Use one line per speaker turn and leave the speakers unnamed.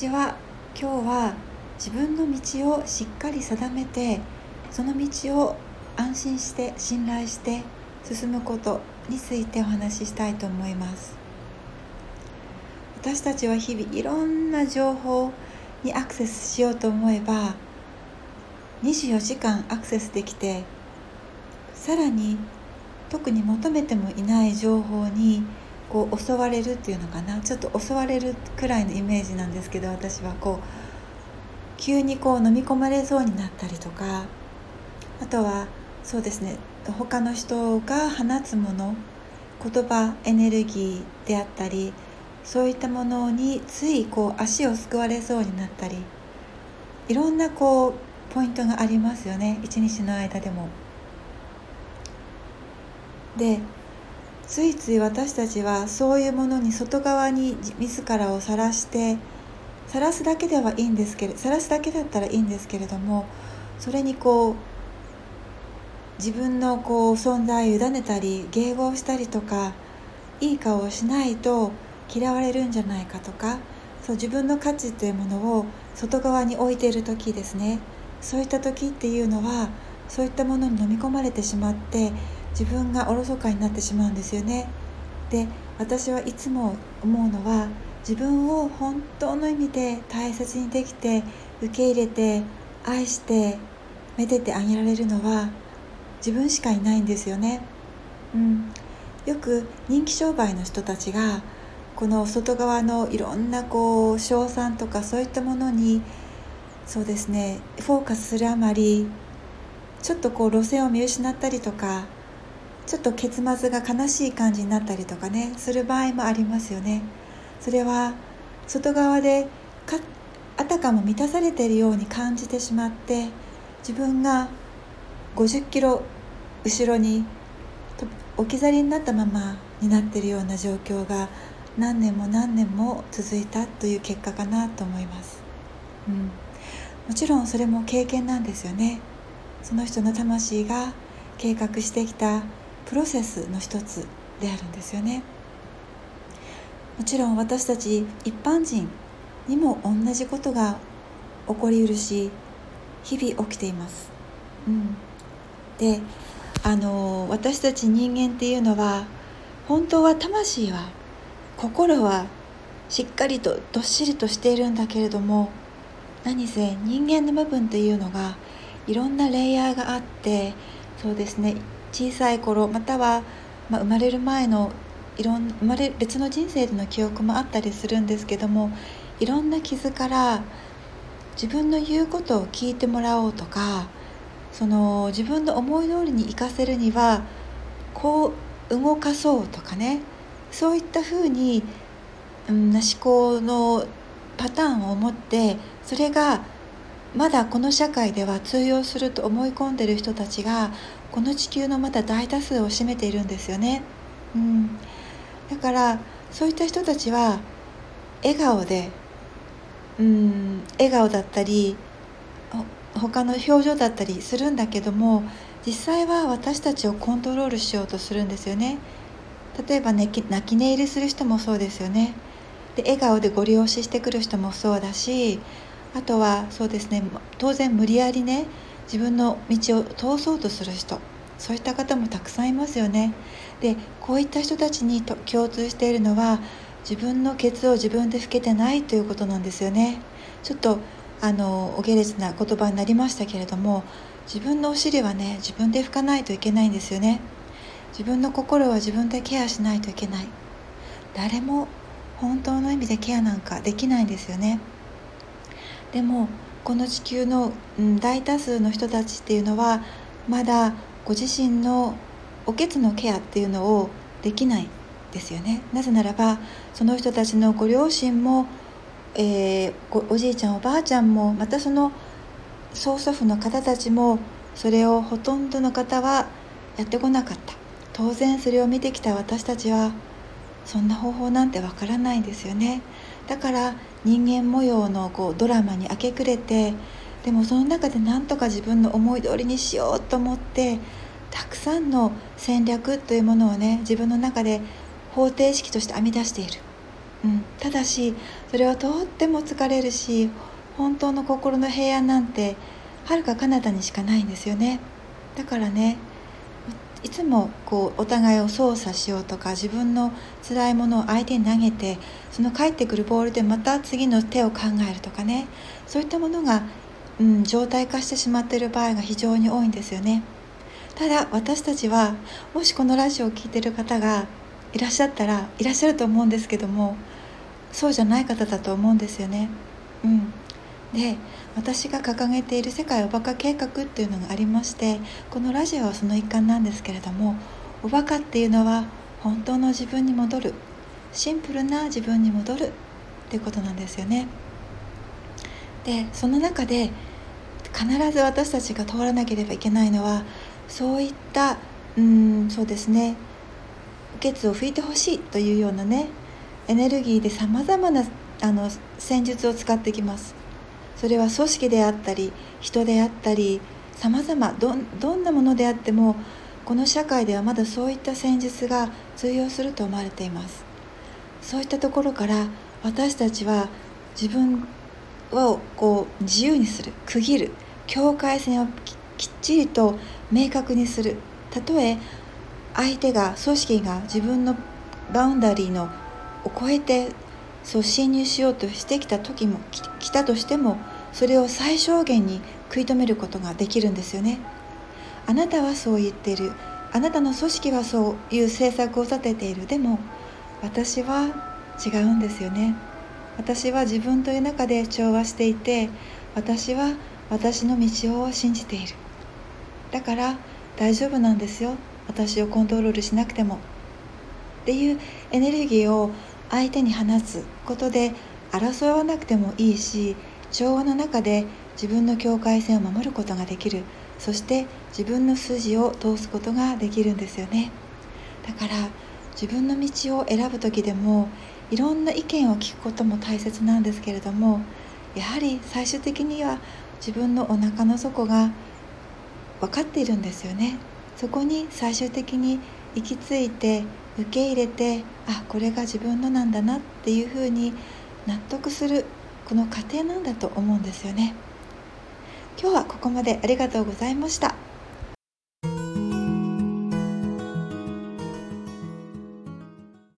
ちは今日は自分の道をしっかり定めてその道を安心して信頼して進むことについてお話ししたいと思います。私たちは日々いろんな情報にアクセスしようと思えば24時間アクセスできてさらに特に求めてもいない情報にこう襲われるっていうのかなちょっと襲われるくらいのイメージなんですけど私はこう急にこう飲み込まれそうになったりとかあとはそうですね他の人が放つもの言葉エネルギーであったりそういったものについこう足をすくわれそうになったりいろんなこうポイントがありますよね一日の間でも。でついつい私たちはそういうものに外側に自らを晒して晒すだけではいいんですけれ晒すだけだったらいいんですけれどもそれにこう自分のこう存在を委ねたり迎合したりとかいい顔をしないと嫌われるんじゃないかとかそう自分の価値というものを外側に置いている時ですね。そういった時っていうのはそういったものに飲み込まれてしまって自分がおろそかになってしまうんですよね。で私はいつも思うのは自分を本当の意味で大切にできて受け入れて愛してめでてあげられるのは自分しかいないんですよね、うん、よく人気商売の人たちがこの外側のいろんなこう賞賛とかそういったものにそうですねフォーカスするあまりちょっとこう路線を見失ったりとかちょっと結末が悲しい感じになったりとかねする場合もありますよね。それは外側であたかも満たされているように感じてしまって自分が50キロ後ろに置き去りになったままになっているような状況が何年も何年も続いたという結果かなと思います、うん、もちろんそれも経験なんですよね。その人の魂が計画してきたプロセスの一つであるんですよね。もちろん私たち一般人にも同じことが起こりうるし日々起きています、うん、であの私たち人間っていうのは本当は魂は心はしっかりとどっしりとしているんだけれども何せ人間の部分っていうのがいろんなレイヤーがあってそうですね。小さい頃または、まあ、生まれる前のいろん生まれ別の人生での記憶もあったりするんですけどもいろんな傷から自分の言うことを聞いてもらおうとかその自分の思い通りに生かせるにはこう動かそうとかねそういったふうに、うん、思考のパターンを持ってそれがまだこの社会では通用すると思い込んでる人たちがこの地球のまだ大多数を占めているんですよね、うん、だからそういった人たちは笑顔で、うん、笑顔だったり他の表情だったりするんだけども実際は私たちをコントロールしようとするんですよね。例えば、ね、泣き寝入りする人もそうですよね。で笑顔でご利用ししてくる人もそうだしあとはそうですね当然無理やりね自分の道を通そうとする人そういった方もたくさんいますよね。でこういった人たちにと共通しているのは自分のケツを自分で拭けてないということなんですよね。ちょっとあのお下劣な言葉になりましたけれども自分のお尻はね自分で拭かないといけないんですよね。自分の心は自分でケアしないといけない。誰も本当の意味でケアなんかできないんですよね。でもこの地球の、大多数の人たちっていうのはまだご自身のおけつのケアっていうのをできないですよね。なぜならばその人たちのご両親も、えー、おじいちゃんおばあちゃんもまたその曽祖父の方たちもそれをほとんどの方はやってこなかった。当然それを見てきた私たちはそんな方法なんてわからないんですよね。だから人間模様のこうドラマに明け暮れてでもその中で何とか自分の思い通りにしようと思ってたくさんの戦略というものをね自分の中で方程式として編み出している。うん、ただしそれはとっても疲れるし本当の心の平安なんてはるか彼方にしかないんですよね。だからねいつもこうお互いを操作しようとか自分の辛いものを相手に投げてその返ってくるボールでまた次の手を考えるとかね。そういったものが、うん、状態化してしまっている場合が非常に多いんですよね。ただ私たちはもしこのラジオを聴いてる方がいらっしゃったらいらっしゃると思うんですけどもそうじゃない方だと思うんですよね。うん。で私が掲げている世界おバカ計画っていうのがありましてこのラジオはその一環なんですけれどもおバカっていうのは本当の自分に戻るシンプルな自分に戻るっていうことなんですよね。でその中で必ず私たちが通らなければいけないのはそういったうんそうですねケツを拭いてほしいというようなねエネルギーでさまざまなあの戦術を使ってきます。それは組織であったり人であったりさまざまどんなものであってもこの社会ではまだそういった戦術が通用すると思われています。そういったところから私たちは自分をこう自由にする区切る境界線をきっちりと明確にする。たとえ相手が組織が自分のバウンダリーのを超えてそう侵入しようとしてきた時も来たとしてもそれを最小限に食い止めることができるんですよね。あなたはそう言っている。あなたの組織はそういう政策を立てている。でも私は違うんですよね。私は自分という中で調和していて私は私の道を信じている。だから大丈夫なんですよ。私をコントロールしなくても。っていうエネルギーを相手に放つことで争わなくてもいいし調和の中で自分の境界線を守ることができる。そして自分の筋を通すことができるんですよね。だから自分の道を選ぶ時でもいろんな意見を聞くことも大切なんですけれどもやはり最終的には自分のお腹の底が分かっているんですよね。そこに最終的に行き着いて受け入れてあこれが自分のなんだなっていうふうに納得するこの過程なんだと思うんですよね。今日はここまでありがとうございました。